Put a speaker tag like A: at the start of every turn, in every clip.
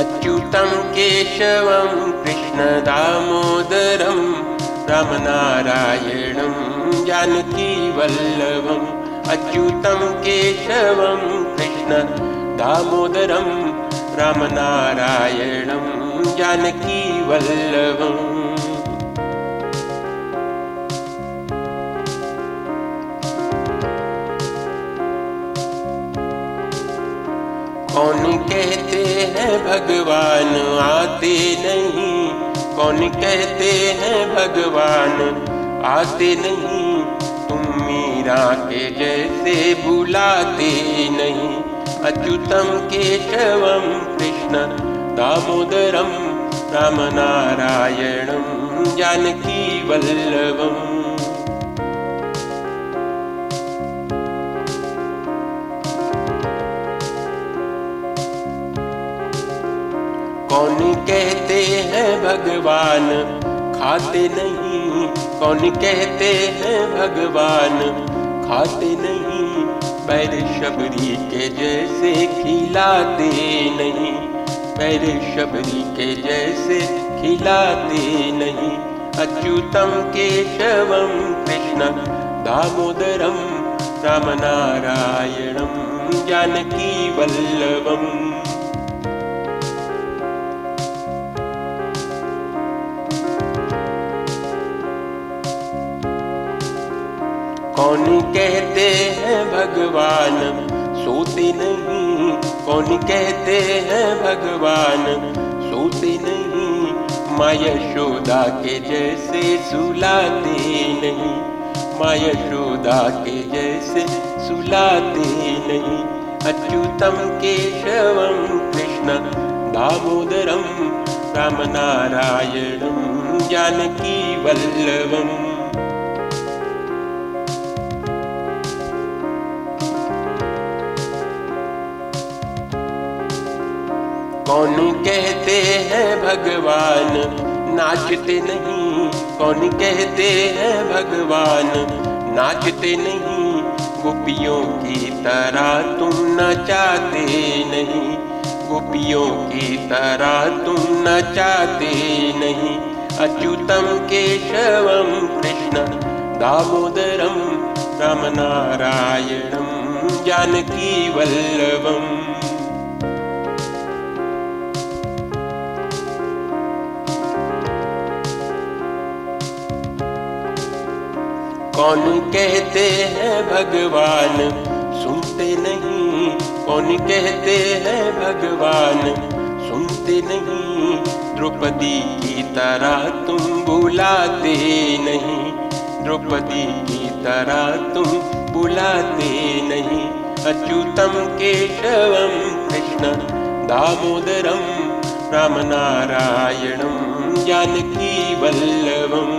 A: अच्युतं केशवं कृष्णदामोदरं रामनारायणं जानकीवल्लभम् अच्युतं केशवं कृष्ण दामोदरं रामनारायणं जानकीवल्लभम् कौन कहते कौन कहते हैं भगवान? आते नहीं, तुम मीरा के जैसे बुलाते नहीं। अच्युतम केशवम कृष्ण, दामोदरम राम नारायणम जानकी वल्लभम। कौन कहते हैं भगवान? खाते नहीं। कौन कहते हैं भगवान? खाते नहीं। पैर शबरी के जैसे खिलाते नहीं। पैर शबरी के जैसे खिलाते नहीं। अच्युतम केशवम कृष्ण दामोदरम रामनारायणम जानकी वल्लभम कौन कहते हैं भगवान? सोते नहीं। कौन कहते हैं भगवान? सोते नहीं। माया शोदा के जैसे सुलाते नहीं। माया शोदा के जैसे सुलाते नहीं। अच्युतम केशवम कृष्ण दामोदरम रामनारायणम जानकी वल्लभम। कौन कहते हैं भगवान? नाचते नहीं। कौन कहते हैं भगवान? नाचते नहीं। गोपियों की तरह तुम नचाते नहीं। गोपियों की तरह तुम नचाते नहीं। अच्युतम केशवम कृष्ण, दामोदरम रामनारायणम, जानकी वल्लभम। कौन कहते हैं भगवान? सुनते नहीं। कौन कहते हैं भगवान? सुनते नहीं। द्रौपदी की तरह तुम बुलाते नहीं। द्रौपदी की तरह तुम बुलाते नहीं। अच्युतम केशवम कृष्ण, दामोदरम, रामनारायणम, जानकी वल्लभम।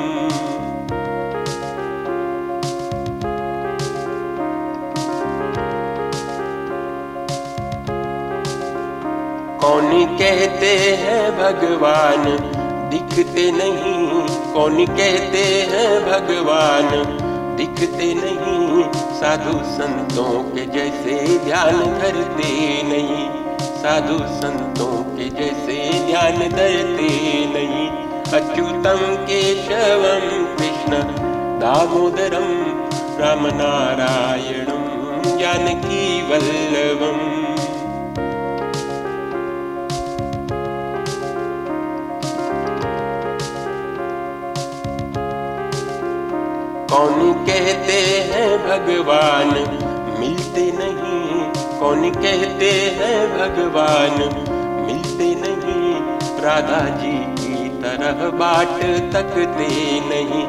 A: कौन कहते हैं भगवान? दिखते नहीं। कौन कहते हैं भगवान? दिखते नहीं। साधु संतों के जैसे ध्यान धरते नहीं। साधु संतों के जैसे ध्यान धरते नहीं। अच्युतम केशवम कृष्ण दामोदरम रामनारायणम जानकी वल्लभम। कौन कहते हैं भगवान? मिलते नहीं। कौन कहते हैं भगवान? मिलते नहीं। राधा जी की तरह बाट तकते नहीं।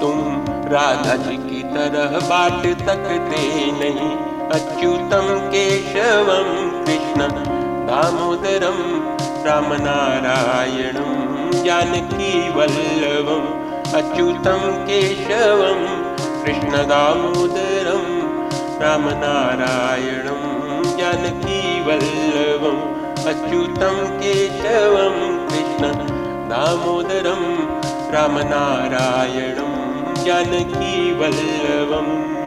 A: तुम राधा जी की तरह बाट तकते नहीं। अच्युतम केशवम कृष्ण दामोदरम रामनारायणम जानकी वल्लभम अच्युतं केशवं कृष्णदामोदरं रामनारायणं जानकीवल्लभम् अच्युतं केशवं कृष्ण दामोदरं रामनारायणं जानकीवल्लभम्